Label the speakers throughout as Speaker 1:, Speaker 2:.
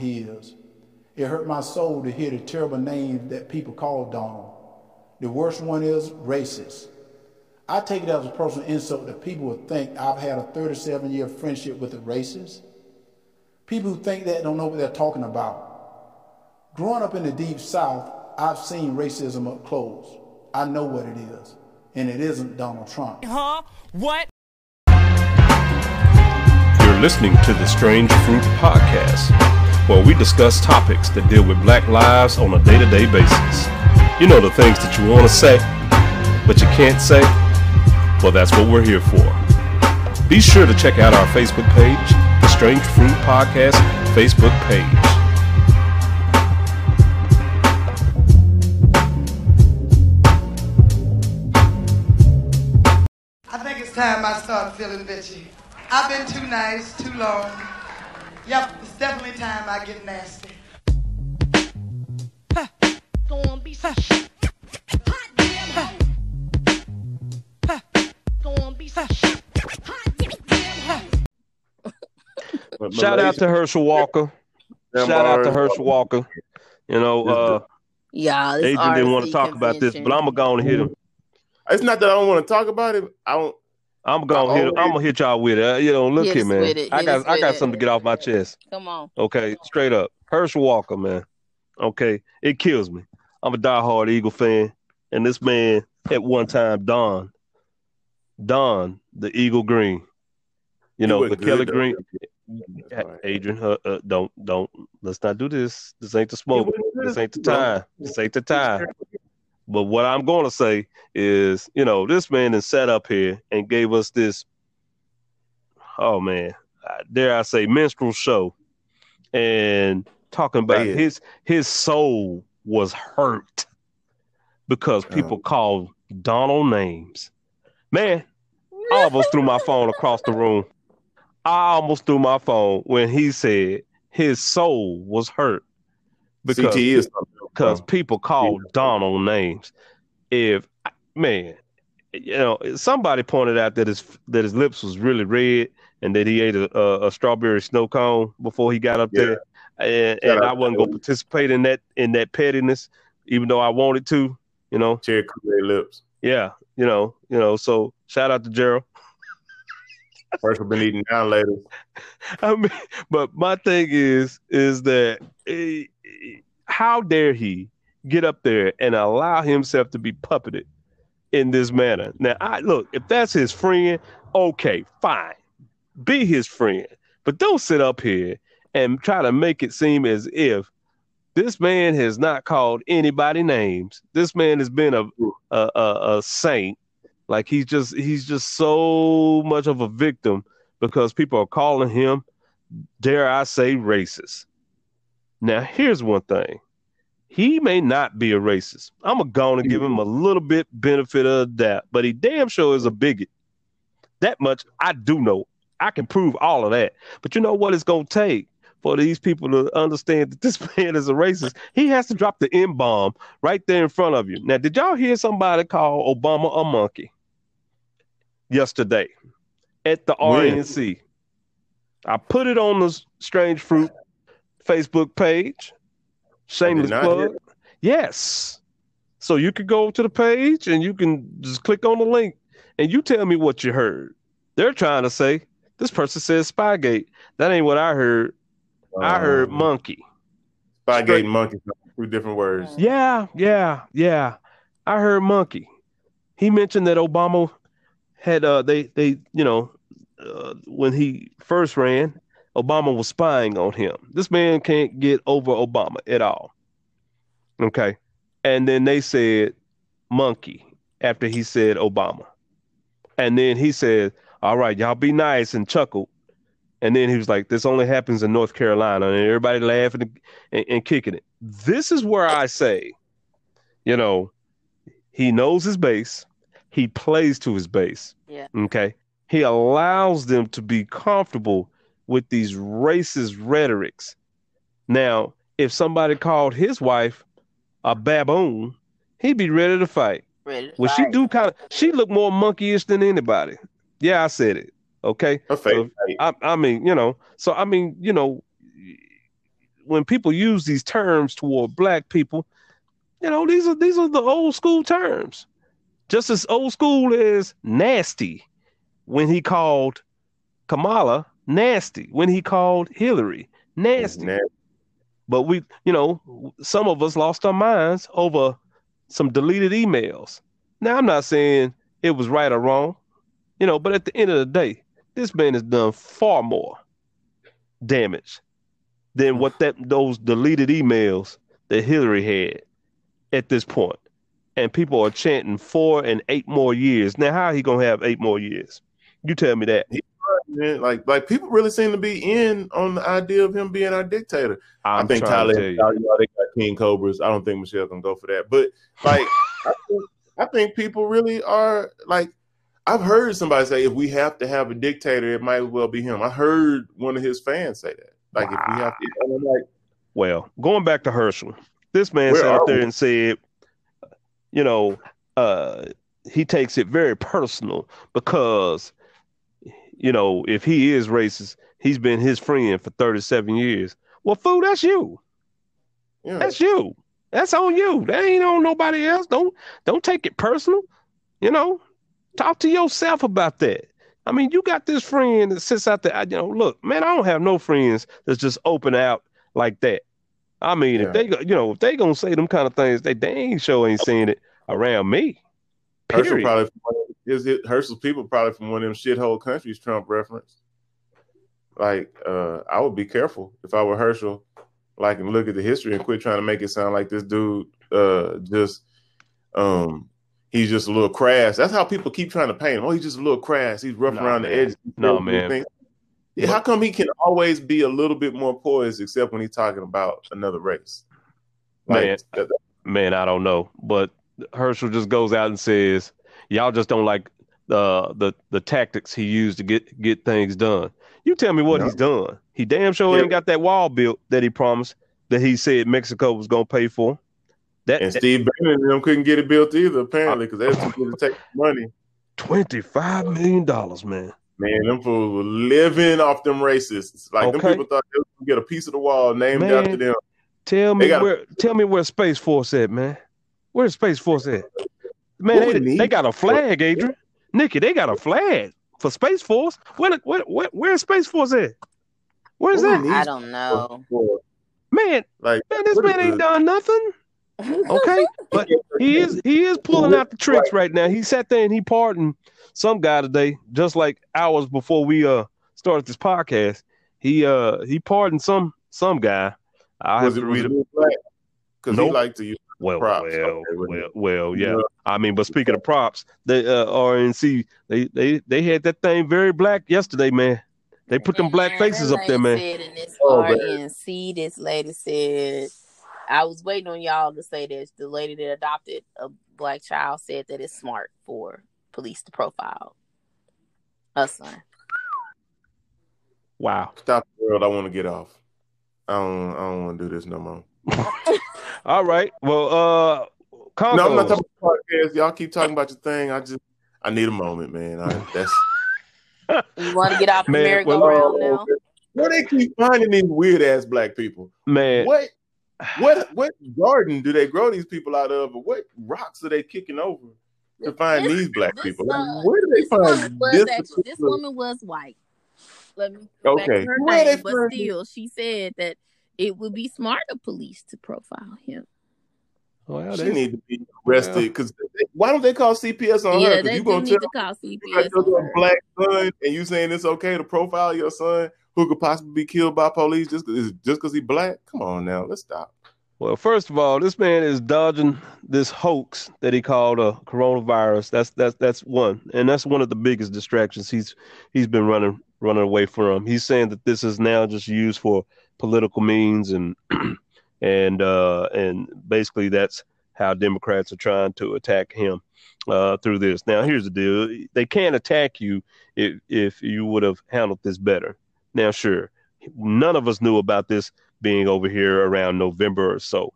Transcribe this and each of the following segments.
Speaker 1: he is. It hurt my soul to hear the terrible names that people call Donald. The worst one is racist. I take it as a personal insult that people would think I've had a 37 year friendship with a racist. People who think that don't know what they're talking about. Growing up in the deep south, I've seen racism up close. I know what it is. And it isn't Donald Trump.
Speaker 2: Huh? What?
Speaker 3: You're listening to the Strange Fruit Podcast, where we discuss topics that deal with black lives on a day to day basis. You know the things that you want to say, but you can't say? Well, that's what we're here for. Be sure to check out our Facebook page, the Strange Fruit Podcast Facebook page.
Speaker 4: I think it's time I start feeling bitchy. I've been too nice, too long. Yep, it's definitely time I get nasty.
Speaker 5: Gonna be some shit. Hot damn hoe. Gonna be some. Hot damn hoe.
Speaker 3: Shout out to Herschel Walker. Shout out to Herschel Walker. You know, uh,
Speaker 6: Yeah, this
Speaker 3: Adrian didn't want to
Speaker 6: RC
Speaker 3: talk about this, but I'm gonna go and hit him.
Speaker 7: It's not that I don't want to talk about it. I don't.
Speaker 3: I'm gonna hit. I'm gonna hit y'all with it. Uh, You know, look
Speaker 6: Hit
Speaker 3: here, man.
Speaker 6: it,
Speaker 3: I got I got
Speaker 6: it.
Speaker 3: something to get off my chest.
Speaker 6: Come on.
Speaker 3: Okay, straight up. Herschel Walker, man. Okay, it kills me. I'm a diehard Eagle fan, and this man at one time Don, Don the Eagle Green. You know the
Speaker 7: good,
Speaker 3: Kelly
Speaker 7: though.
Speaker 3: Green. Adrian, uh, uh, don't don't let's not do this. This ain't the smoke. This ain't the time. This ain't the time. But what I'm going to say is, you know, this man has sat up here and gave us this, oh man, dare I say, minstrel show, and talking about
Speaker 7: it.
Speaker 3: his his soul was hurt because people called Donald names. Man, I almost threw my phone across the room. I almost threw my phone when he said his soul was hurt because
Speaker 7: CTE is.
Speaker 3: Because
Speaker 7: else,
Speaker 3: people call Donald names. If man, you know, somebody pointed out that his that his lips was really red and that he ate a, a, a strawberry snow cone before he got up
Speaker 7: Yeah.
Speaker 3: there, and, and I wasn't gonna participate in that in that pettiness, even though I wanted to. You know.
Speaker 7: Cherry Kool-Aid lips.
Speaker 3: yeah, you know, you know. So shout out to Gerald.
Speaker 7: First, we've been eating down later.
Speaker 3: I mean, but my thing is, is that eh, how dare he get up there and allow himself to be puppeted in this manner? Now, I look, if that's his friend, okay, fine, be his friend, but don't sit up here and try to make it seem as if this man has not called anybody names. This man has been a a, a, a saint. Like he's just he's just so much of a victim because people are calling him, dare I say, racist. Now, here's one thing. He may not be a racist. I'm gonna go on and give him a little bit benefit of the doubt, but he damn sure is a bigot. That much I do know. I can prove all of that. But you know what it's gonna take for these people to understand that this man is a racist? He has to drop the M bomb right there in front of you. Now, did y'all hear somebody call Obama a monkey yesterday at the
Speaker 7: When?
Speaker 3: RNC? I put it on the Strange Fruit Facebook page. Shameless
Speaker 7: not hear
Speaker 3: plug. Yes. So you could go to the page and you can just click on the link and you tell me what you heard. They're trying to say this person says Spygate. That ain't what I heard. I heard
Speaker 7: Um,
Speaker 3: monkey.
Speaker 7: Spygate
Speaker 3: straight-
Speaker 7: and monkey. Two different words.
Speaker 3: Yeah, yeah, yeah. I heard monkey. He mentioned that Obama had uh they they you know uh, when he first ran, Obama was spying on him. This man can't get over Obama at all. Okay. And then they said monkey after he said Obama. And then he said, All right, y'all be nice and chuckled. And then he was like, This only happens in North Carolina. And everybody laughing and, and, and kicking it. This is where I say, you know, he knows his base, he plays to his base.
Speaker 6: Yeah.
Speaker 3: Okay. He allows them to be comfortable with these racist rhetorics. Now, if somebody called his wife a baboon, he'd be ready to fight.
Speaker 6: Ready to
Speaker 3: Well, she do kind of she look more monkeyish than anybody. Yeah, I said it. Okay.
Speaker 7: Her.
Speaker 3: So, I, I mean, you know, so I mean, you know, when people use these terms toward black people, you know, these are these are the old school terms. Just as old school as nasty when he called Kamala nasty, when he called Hillary nasty.
Speaker 7: Nasty.
Speaker 3: But we, you know, some of us lost our minds over some deleted emails. Now, I'm not saying it was right or wrong, you know, but at the end of the day, this man has done far more damage than what that those deleted emails that Hillary had at this point. And people are chanting four and eight more years. Now, how he gonna have eight more years? You tell me that.
Speaker 7: Man, like like people really seem to be in on the idea of him being our dictator.
Speaker 3: I'm
Speaker 7: I think Tyler,
Speaker 3: you.
Speaker 7: know, they got King Cobras. I don't think Michelle can go for that. But like, I, think, I think people really are like. I've heard somebody say if we have to have a dictator, it might as well be him. I heard one of his fans say that. Like if we have to, I'm like,
Speaker 3: Well, going back to Herschel, this man sat up there
Speaker 7: we?
Speaker 3: and said, you know, uh, he takes it very personal because, you know, if he is racist, he's been his friend for 37 years. Well, fool, that's you.
Speaker 7: yeah,
Speaker 3: That's you. That's on you. That ain't on nobody else. Don't don't take it personal. You know, talk to yourself about that. I mean, you got this friend that sits out there. I- You know, look, man, I don't have no friends that's just open out like that. I mean,
Speaker 7: Yeah.
Speaker 3: if they, go- you know, if they gonna say them kind of things, they dang sure ain't saying it around me.
Speaker 7: Herschel
Speaker 3: Period.
Speaker 7: probably from one of- is it Herschel's people probably from one of them shithole countries Trump reference. Like, uh, I would be careful if I were Herschel, like and look at the history and quit trying to make it sound like this dude uh just um he's just a little crass. That's how people keep trying to paint him. Oh, he's just a little crass. He's rough
Speaker 3: Nah,
Speaker 7: around
Speaker 3: man.
Speaker 7: the edges.
Speaker 3: No,
Speaker 7: He
Speaker 3: man.
Speaker 7: thinks- Yeah, how come he can always be a little bit more poised except when he's talking about another race? Like
Speaker 3: Man.
Speaker 7: that-
Speaker 3: Man, I don't know, but Herschel just goes out and says, "Y'all just don't like the the the tactics he used to get get things done." You tell me what
Speaker 7: No.
Speaker 3: he's done. He damn sure
Speaker 7: Yeah.
Speaker 3: ain't got that wall built that he promised that he said Mexico was gonna pay for. That,
Speaker 7: and Steve Bannon and them couldn't get it built either, apparently, because they're too good to take money.
Speaker 3: twenty five million dollars, man.
Speaker 7: Man, them fools were living off them racists. Like them people thought they was gonna get a piece of the wall named
Speaker 3: Man.
Speaker 7: after them.
Speaker 3: Tell me
Speaker 7: got-
Speaker 3: where tell me where Space Force at, man. Where's Space Force at? Man, they, they got a flag, Adrian. Nikki, they got a flag for Space Force. Where, where, where where's Space Force at? Where's that?
Speaker 5: I don't know.
Speaker 3: Man,
Speaker 7: Like
Speaker 3: man, this man ain't
Speaker 7: the-
Speaker 3: done nothing. Okay, but he is he is pulling out the tricks right now. He sat there and he pardoned some guy today, just like hours before we uh started this podcast. He uh he pardoned some some guy. I have
Speaker 7: it
Speaker 3: to read
Speaker 7: it
Speaker 3: it.
Speaker 7: black? Because he liked to use
Speaker 3: Well,
Speaker 7: props.
Speaker 3: well,
Speaker 7: Okay, well,
Speaker 3: well, well, yeah.
Speaker 7: Yeah.
Speaker 3: I mean, but speaking of props, the uh, RNC they they they had that thing very black yesterday, man. They put them black faces up there, man.
Speaker 5: Said in this
Speaker 7: Oh, man.
Speaker 5: RNC, this lady said, I was waiting on y'all to say this. The lady that adopted a black child said that it's smart for police to profile a son.
Speaker 3: Wow.
Speaker 7: Stop the world. I want to get off. I don't. I don't want to do this no more.
Speaker 3: All right. Well, uh, Congo.
Speaker 7: No, I'm not talking about podcast. Y'all keep talking about your thing. I just. I need a moment, man. I, that's
Speaker 5: You want to get off the merry-go-round
Speaker 7: well,
Speaker 5: now?
Speaker 7: where they keep finding these weird ass black people.
Speaker 3: man.
Speaker 7: What what what garden do they grow these people out of, or what rocks are they kicking over to find
Speaker 5: This-
Speaker 7: these black
Speaker 5: this,
Speaker 7: people?
Speaker 5: uh,
Speaker 7: Like, where do they
Speaker 5: This woman
Speaker 7: find
Speaker 5: was
Speaker 7: this?
Speaker 5: actually, this woman was white. Let me go back
Speaker 7: Okay.
Speaker 5: to her
Speaker 7: Where they
Speaker 5: name, but still, she said that it would be smart of police to profile him.
Speaker 3: Oh, well,
Speaker 7: She
Speaker 3: they-
Speaker 7: need to be arrested because why don't they call CPS on her?
Speaker 5: yeah,
Speaker 7: 'Cause
Speaker 5: they
Speaker 7: you
Speaker 5: do
Speaker 7: gonna
Speaker 5: need
Speaker 7: tell
Speaker 5: to call
Speaker 7: you got
Speaker 5: CPS.
Speaker 7: your
Speaker 5: on
Speaker 7: black son and you saying it's okay to profile your son who could possibly be killed by police just because just because he black? Come on now, let's stop.
Speaker 3: Well, first of all, this man is dodging this hoax that he called a coronavirus. That's that's that's one, and that's one of the biggest distractions he's he's been running running away from. He's saying that this is now just used for political means, and and uh, and basically that's how Democrats are trying to attack him uh, through this. Now, here's the deal: they can't attack you if if you would have handled this better. Now, sure, none of us knew about this being over here around November or so.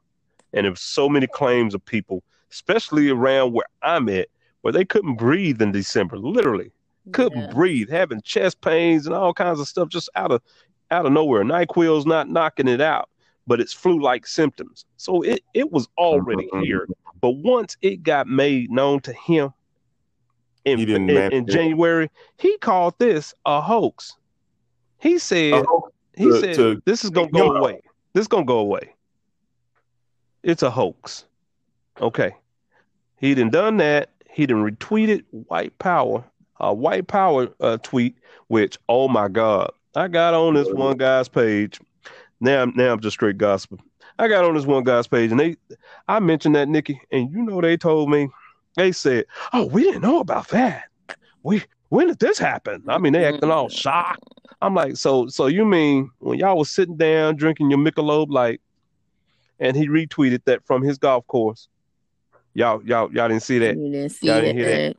Speaker 3: And was so many claims of people, especially around where I'm at, where they couldn't breathe in December, literally couldn't
Speaker 5: Yeah.
Speaker 3: breathe, having chest pains and all kinds of stuff just out of out of nowhere. NyQuil's not knocking it out, but it's flu-like symptoms. So it, it was already
Speaker 7: Mhm.
Speaker 3: here. But once it got made known to him in, in, in. January, he called this a hoax. He said he
Speaker 7: to-
Speaker 3: said
Speaker 7: to
Speaker 3: this is gonna go
Speaker 7: out.
Speaker 3: away. This is gonna go away. It's a hoax. Okay. He done done that. He done retweeted white power, a white power uh, tweet, which oh my god, I got on this one guy's page. Now, I'm now I'm just straight gospel. I got on this one guy's page, and they, I mentioned that Nikki, and you know they told me, they said, "Oh, we didn't know about that. We when did this happen?" I mean, they acting all mm. shocked. I'm like, so so you mean when y'all was sitting down drinking your Michelob Light, and he retweeted that from his golf course? Y'all y'all y'all didn't see that?
Speaker 5: You didn't see
Speaker 3: Y'all
Speaker 5: that.
Speaker 3: didn't hear that?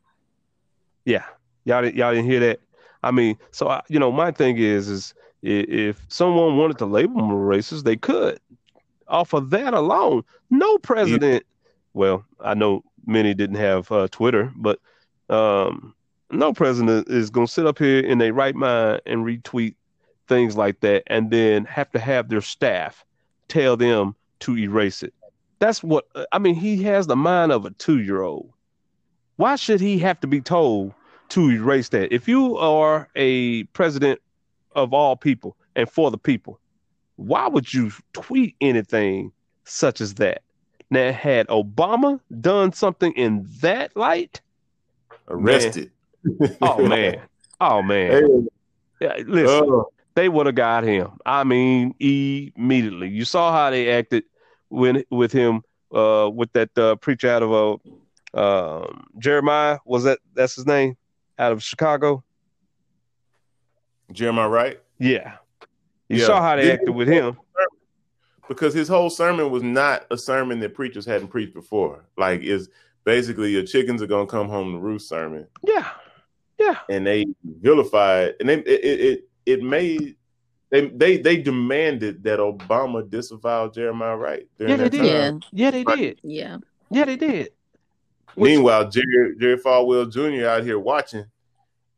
Speaker 3: Yeah, y'all didn't y'all didn't hear that. I mean, so I, you know, my thing is is if someone wanted to label them a racist, they could. Off of that alone, no president. Well, I know many didn't have uh, Twitter, but um, no president is going to sit up here in their right mind and retweet things like that, and then have to have their staff tell them to erase it. That's what I mean. He has the mind of a two-year-old. Why should he have to be told to erase that? If you are a president of all people and for the people, why would you tweet anything such as that? Now, had Obama done something in that light,
Speaker 7: arrested.
Speaker 3: oh man, oh man,
Speaker 7: Hey,
Speaker 3: Yeah, listen,
Speaker 7: uh,
Speaker 3: they would have got him. I mean, immediately. You saw how they acted when with him, uh, with that uh, preacher out of uh, um, Jeremiah. Was that that's his name? Out of Chicago.
Speaker 7: Jeremiah Wright,
Speaker 3: Yeah. You
Speaker 7: Yeah.
Speaker 3: saw how they
Speaker 7: Didn't-
Speaker 3: acted with him.
Speaker 7: because his whole sermon was not a sermon that preachers hadn't preached before. Like, is basically your chickens are gonna come home to roost sermon,
Speaker 3: Yeah. Yeah.
Speaker 7: and they vilified, and they, it, it it it made. They, they they demanded that Obama disavow Jeremiah Wright
Speaker 3: Yeah, they
Speaker 7: that
Speaker 3: did.
Speaker 7: time.
Speaker 5: Yeah,
Speaker 3: Yeah, they did.
Speaker 5: yeah.
Speaker 3: Yeah, they did.
Speaker 7: Meanwhile, Jerry Jerry Falwell Jr. out here watching,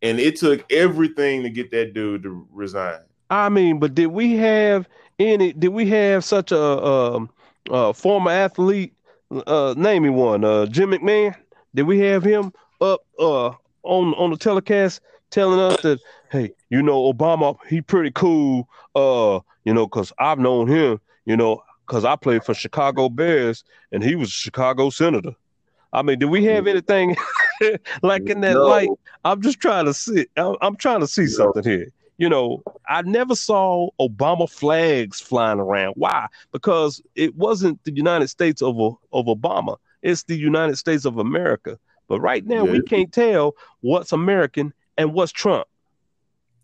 Speaker 7: and it took everything to get that dude to resign.
Speaker 3: I mean, but did we have any? Did we have such a um, uh, former athlete? Uh, name me one. Uh, Jim McMahon. Did we have him up uh, on on the telecast telling us that, hey, you know, Obama, he pretty cool. Uh, you know, cause I've known him. You know, cause I played for Chicago Bears and he was a Chicago senator. I mean, do we have anything like in that
Speaker 7: No.
Speaker 3: light? I'm just trying to see. I'm, I'm trying to see
Speaker 7: No.
Speaker 3: something here. You know, I never saw Obama flags flying around. Why? Because it wasn't the United States of of Obama. It's the United States of America. But right now, we can't tell what's American and what's Trump.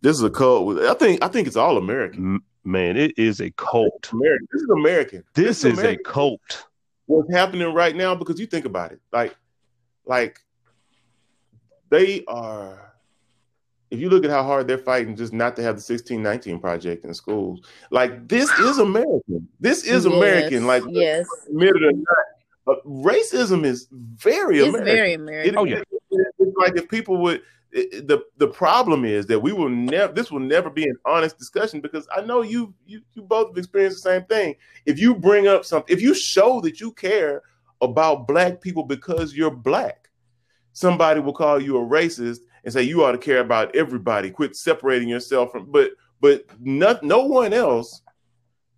Speaker 7: This is a cult. I think I think it's all American.
Speaker 3: Man, it is a cult.
Speaker 7: American. This is American.
Speaker 3: This is a cult.
Speaker 7: What's happening right now? Because you think about it, like, like they are. If you look at how hard they're fighting just not to have the sixteen nineteen project in schools, like this is American. This is
Speaker 5: Yes,
Speaker 7: American. Like
Speaker 5: yes,
Speaker 7: admit it or not, racism is very
Speaker 5: it's
Speaker 7: American.
Speaker 5: very
Speaker 7: It-
Speaker 5: American.
Speaker 3: Oh, yeah.
Speaker 7: it's like if people would the the problem is that we will never this will never be an honest discussion because I know you you you both have experienced the same thing. If you bring up something, if you show that you care about black people because you're black, somebody will call you a racist and say you ought to care about everybody. Quit separating yourself from but but not no one else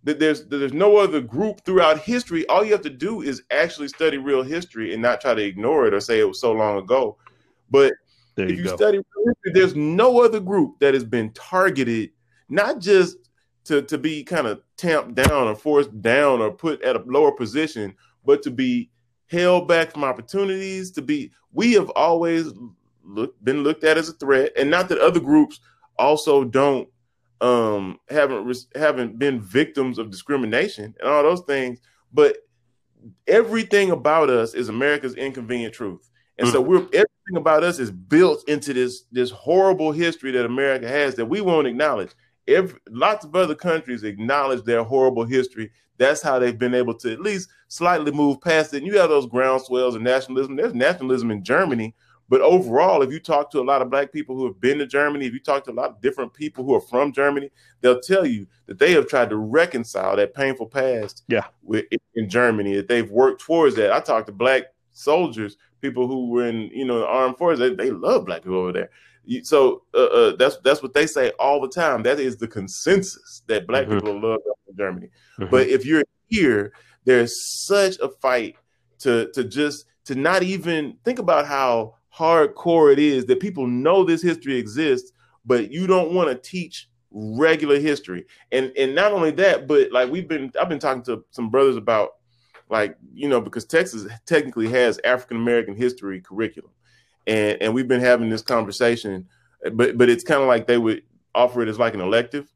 Speaker 7: that there's there's no other group throughout history. All you have to do is actually study real history and not try to ignore it or say it was so long ago. But
Speaker 3: There
Speaker 7: if
Speaker 3: you
Speaker 7: you study there's no other group that has been targeted, not just to, to be kind of tamped down or forced down or put at a lower position, but to be held back from opportunities. To be, we have always look, been looked at as a threat, and not that other groups also don't um haven't haven't been victims of discrimination and all those things, but everything about us is America's inconvenient truth. And so we're about us is built into this this horrible history that America has that we won't acknowledge. Every, lots of other countries acknowledge their horrible history. That's how they've been able to at least slightly move past it. And you have those groundswells of nationalism. There's nationalism in Germany, But overall, if you talk to a lot of black people who have been to Germany, if you talk to a lot of different people who are from Germany, they'll tell you that they have tried to reconcile that painful past
Speaker 3: Yeah.
Speaker 7: with, in Germany, that they've worked towards that. I talked to black soldiers, people who were in, you know, the armed forces, they, they love black people over there. So uh, uh, that's that's what they say all the time. That is the consensus that black
Speaker 3: Mhm.
Speaker 7: people love in Germany.
Speaker 3: Mhm.
Speaker 7: But if you're here, there's such a fight to to just to not even think about how hardcore it is that people know this history exists, but you don't want to teach regular history. And and not only that, but like we've been I've been talking to some brothers about like, you know, because Texas technically has African American history curriculum. And and we've been having this conversation, but but it's kind of like they would offer it as like an elective.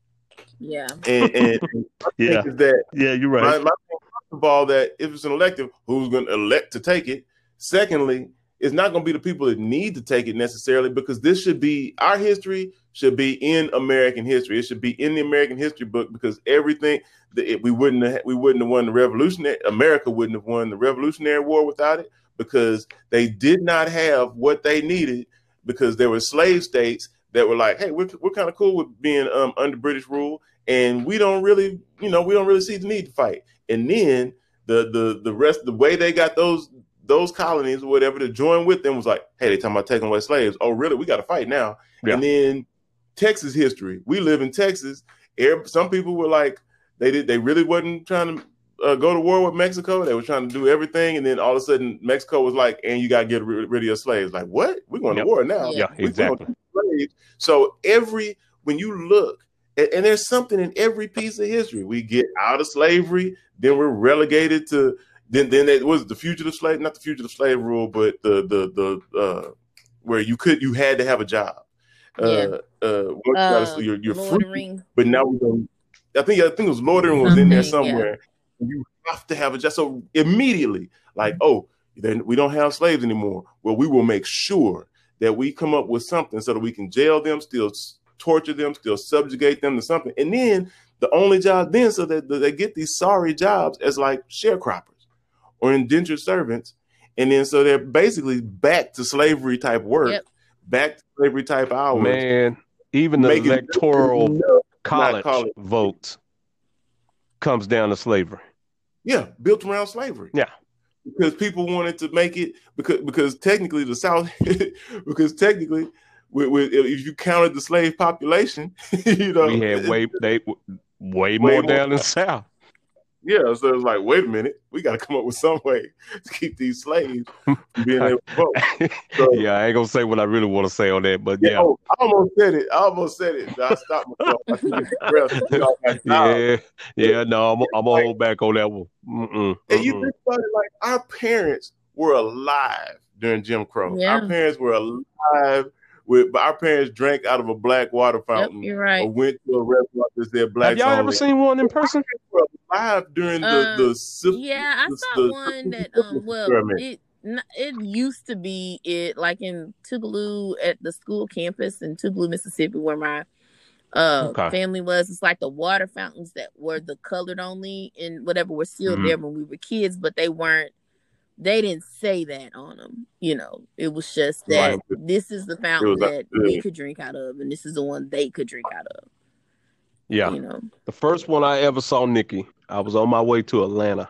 Speaker 5: Yeah.
Speaker 7: And, and
Speaker 3: yeah,
Speaker 7: is that
Speaker 3: yeah, you're right.
Speaker 7: my thing, first of all, that if it's an elective, who's going to elect to take it? Secondly, it's not going to be the people that need to take it necessarily because this should be our history should be in American history. It should be in the American history book because everything that it, we wouldn't have, we wouldn't have won the revolutionary America wouldn't have won the Revolutionary War without it because they did not have what they needed because there were slave states that were like, hey, we're, we're kind of cool with being um, under British rule, and we don't really, you know, we don't really see the need to fight. And then the the the rest, the way they got those those colonies or whatever to join with them was like, hey, they talking about taking away slaves. Oh, really? We got to fight now.
Speaker 3: Yeah.
Speaker 7: And then Texas history. We live in Texas. Some people were like, they did, they really wasn't trying to uh, go to war with Mexico. They were trying to do everything, and then all of a sudden, Mexico was like, and you got to get rid, rid of your slaves. Like, what? We're going
Speaker 3: Yep.
Speaker 7: to war now.
Speaker 3: Yeah,
Speaker 7: We- we
Speaker 3: exactly.
Speaker 7: slaves. So every when you look, and, and there's something in every piece of history. We get out of slavery, then we're relegated to then then it was the fugitive slave, not the fugitive slave rule, but the the the uh, where you could you had to have a job. Uh, uh, once
Speaker 5: uh
Speaker 7: you're, you're free, but now we're going. I think I think it was loitering was in there
Speaker 5: Something, yeah.
Speaker 7: somewhere. You have to have a job. So immediately, like, oh, then we don't have slaves anymore. Well, we will make sure that we come up with something so that we can jail them, still torture them, still subjugate them to something. And then the only job then, so that that they get these sorry jobs as like sharecroppers or indentured servants. And then so they're basically back to slavery type work,
Speaker 5: Yep.
Speaker 7: back to slavery type hours.
Speaker 3: Man, even the
Speaker 7: Make it
Speaker 3: electoral college
Speaker 7: college.
Speaker 3: vote comes down to slavery.
Speaker 7: Yeah, built around slavery.
Speaker 3: Yeah.
Speaker 7: Because people wanted to make it because because technically the South because technically with, with, if you counted the slave population, you know
Speaker 3: We had way they way more
Speaker 7: more.
Speaker 3: down in the south.
Speaker 7: Yeah, so it's like, wait a minute, we got to come up with some way to keep these slaves from being able to vote. So-
Speaker 3: yeah, I ain't gonna say what I really want to say on that, but
Speaker 7: Yeah,
Speaker 3: yeah,
Speaker 7: oh, I almost said it. I almost said it. I stopped myself. I took a breath. You know, like, nah.
Speaker 3: yeah, yeah. No, I'm, I'm gonna hold back on that one. Mm-mm,
Speaker 7: And you
Speaker 3: mm-mm.
Speaker 7: think about it, like our parents were alive during Jim Crow.
Speaker 5: Yeah.
Speaker 7: Our parents were alive with, but our parents drank out of a black water
Speaker 5: Yep,
Speaker 7: fountain
Speaker 5: you're
Speaker 7: or
Speaker 5: right.
Speaker 7: went to a restaurant that said black.
Speaker 3: Have y'all ever seen one in person?
Speaker 7: Were alive during the
Speaker 5: Um,
Speaker 7: the syph-
Speaker 5: Yeah, I saw
Speaker 7: the
Speaker 5: one that
Speaker 7: syphilis
Speaker 5: um well
Speaker 7: experiment.
Speaker 5: it it used to be it like in Tougaloo at the school campus in Tougaloo, Mississippi, where my uh
Speaker 3: Okay.
Speaker 5: family was. It's like the water fountains that were the colored only and whatever were still
Speaker 3: Mhm.
Speaker 5: there when we were kids, but they weren't. They didn't say that on them. You know, it was just that
Speaker 7: Right.
Speaker 5: this is the fountain
Speaker 7: like,
Speaker 5: that we could drink out of, and this is the one they could drink out of.
Speaker 3: Yeah,
Speaker 5: You know,
Speaker 3: the first one I ever saw Nikki, I was on my way to Atlanta,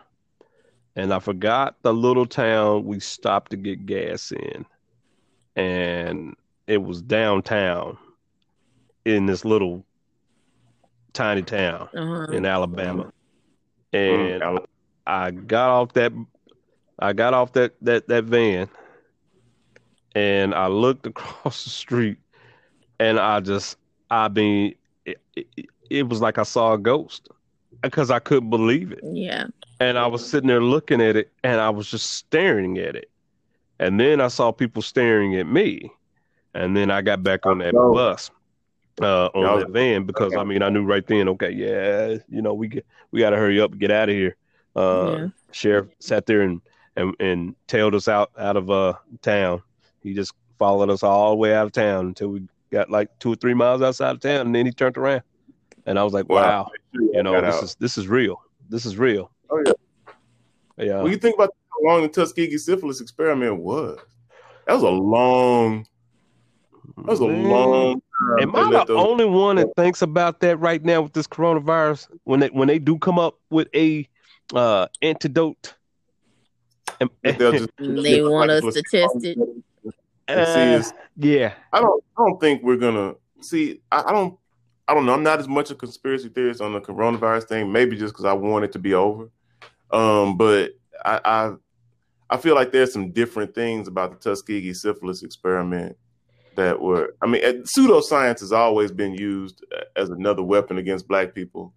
Speaker 3: and I forgot the little town we stopped to get gas in, and it was downtown in this little tiny town
Speaker 5: uh-huh.
Speaker 3: in Alabama,
Speaker 7: Mm,
Speaker 3: and
Speaker 7: Alabama.
Speaker 3: I got off that I got off that that that van and I looked across the street and I just I mean it, it, it was like I saw a ghost because I couldn't believe it.
Speaker 5: yeah,
Speaker 3: And I was sitting there looking at it and I was just staring at it. And then I saw people staring at me. And then I got back on that
Speaker 7: No.
Speaker 3: bus, uh, on
Speaker 7: Yeah.
Speaker 3: that van because I mean I knew right then, okay, yeah, you know, we get we gotta hurry up and get out of here. Uh
Speaker 5: Yeah.
Speaker 3: sheriff sat there and, and and tailed us out out of uh town. He just followed us all the way out of town until we got like two or three miles outside of town and then he turned around. And I was like, Wow, you know, this
Speaker 7: out.
Speaker 3: is this is real. This is real.
Speaker 7: Oh, yeah.
Speaker 3: Yeah.
Speaker 7: When you think about how long the Tuskegee syphilis experiment was, That was a long. That was a
Speaker 3: Man.
Speaker 7: long. Time
Speaker 3: Am I
Speaker 7: let
Speaker 3: the
Speaker 7: those-
Speaker 3: only one that thinks about that right now with this coronavirus? When they when they do come up with a uh, antidote, Am-
Speaker 7: that they'll just-
Speaker 5: They want us to test it.
Speaker 3: Uh, yeah,
Speaker 7: I don't. I don't think we're gonna see. I, I don't. I don't know. I'm not as much a conspiracy theorist on the coronavirus thing. Maybe just because I want it to be over. Um, but I, I, I feel like there's some different things about the Tuskegee syphilis experiment that were. I mean, and pseudoscience has always been used as another weapon against Black people,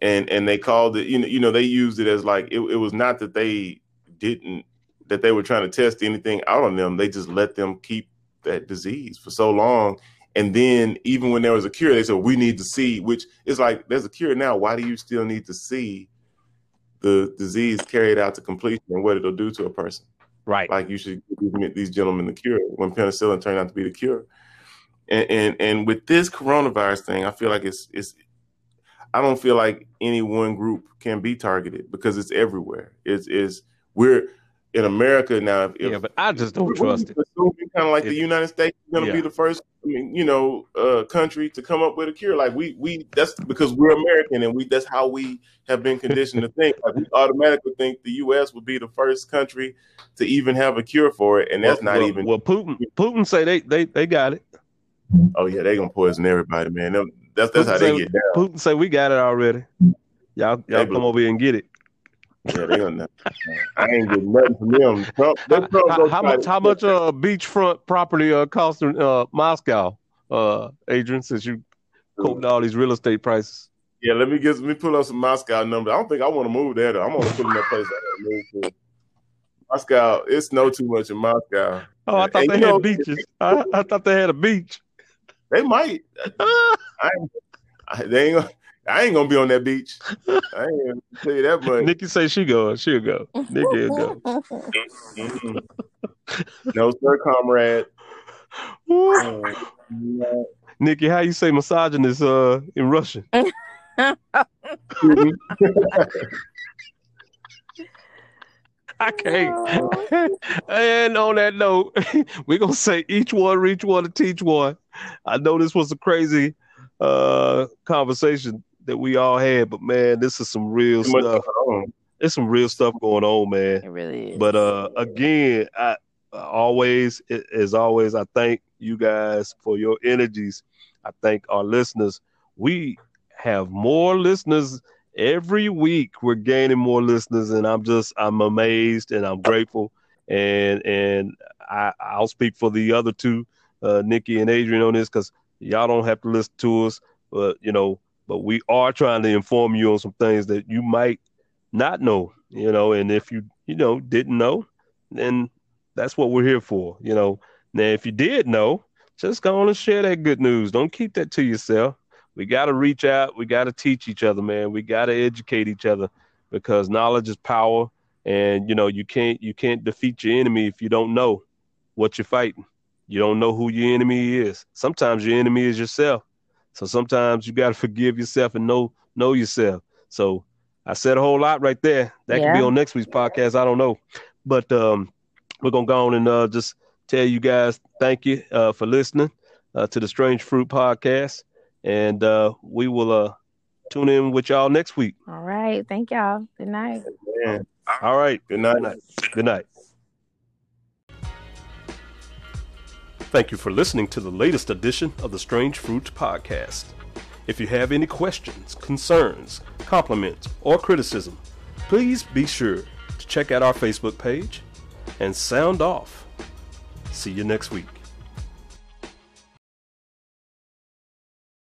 Speaker 7: and and they called it. You know, you know, they used it as like it, it was not that they didn't that they were trying to test anything out on them. They just let them keep that disease for so long. And then even when there was a cure, they said we need to see, which is like there's a cure now. Why do you still need to see the disease carried out to completion and what it'll do to a person?
Speaker 3: right.
Speaker 7: Like you should give these gentlemen the cure when penicillin turned out to be the cure. And and, and with this coronavirus thing, I feel like it's it's I don't feel like any one group can be targeted because it's everywhere. It's is we're in America now. If,
Speaker 3: yeah, but I just don't trust it.
Speaker 7: kind of like the United States is going to
Speaker 3: Yeah.
Speaker 7: be the first, I mean, you know, uh, country to come up with a cure. Like we, we that's because we're American and we that's how we have been conditioned to think. Like we automatically think the U.S. would be the first country to even have a cure for it, and that's
Speaker 3: well,
Speaker 7: not
Speaker 3: well-
Speaker 7: even.
Speaker 3: Well, Putin Putin say they they they got it.
Speaker 7: oh yeah, they gonna poison everybody, man. Them- That's that's how they
Speaker 3: say-
Speaker 7: get down.
Speaker 3: Putin say we got it already. Y'all y'all
Speaker 7: blew-
Speaker 3: come over here and get it.
Speaker 7: Yeah, they gonna. I ain't getting nothing from them. Trump, Trump
Speaker 3: How, how much how much uh beachfront property uh cost in uh Moscow, uh Adrian, since you quoting all these real estate prices?
Speaker 7: Yeah, let me get let me pull up some Moscow numbers. I don't think I want to move there. Though. I'm gonna put in that place. I wanna move to. Moscow, it's no too much in Moscow.
Speaker 3: Oh, I thought
Speaker 7: And
Speaker 3: they had
Speaker 7: know-
Speaker 3: beaches. I, I thought they had a beach.
Speaker 7: They might. I, they ain't. Gonna, I ain't gonna be on that beach. I ain't gonna tell you that much.
Speaker 3: Nikki say she going, she'll go. Nikki will go.
Speaker 7: Mm-mm. no, sir, comrade.
Speaker 3: Woo. Nikki, how you say misogynist uh in Russian? I can't. and on that note, we're gonna say each one reach one to teach one. I know this was a crazy uh conversation that we all had, but man, this is some real
Speaker 7: too
Speaker 3: stuff.
Speaker 7: going on.
Speaker 3: There's some real stuff going on, man.
Speaker 5: It really is.
Speaker 3: But uh, again, I always, as always, I thank you guys for your energies. I thank our listeners. We have more listeners every week. We're gaining more listeners, and I'm just, I'm amazed and I'm grateful. And and I, I'll speak for the other two, uh, Nikki and Adrian, on this because y'all don't have to listen to us, but you know, but we are trying to inform you on some things that you might not know, you know, and if you, you know, didn't know, then that's what we're here for, you know. Now, if you did know, just go on and share that good news. Don't keep that to yourself. We got to reach out. We got to teach each other, man. We got to educate each other because knowledge is power, and you know, you can't you can't defeat your enemy if you don't know what you're fighting. You don't know who your enemy is. Sometimes your enemy is yourself. So sometimes you got to forgive yourself and know know yourself. So I said a whole lot right there. That could be on next week's podcast. I don't know, but um, we're gonna go on and uh, just tell you guys thank you uh, for listening uh, to the Strange Fruit podcast, and uh, we will uh, tune in with y'all next week.
Speaker 5: All right. Thank y'all. Good night.
Speaker 7: Man,
Speaker 3: All right.
Speaker 7: good night.
Speaker 3: Good night. Good night. Thank you for listening to the latest edition of the Strange Fruit Podcast. If you have any questions, concerns, compliments, or criticism, please be sure to check out our Facebook page and sound off. See you next week.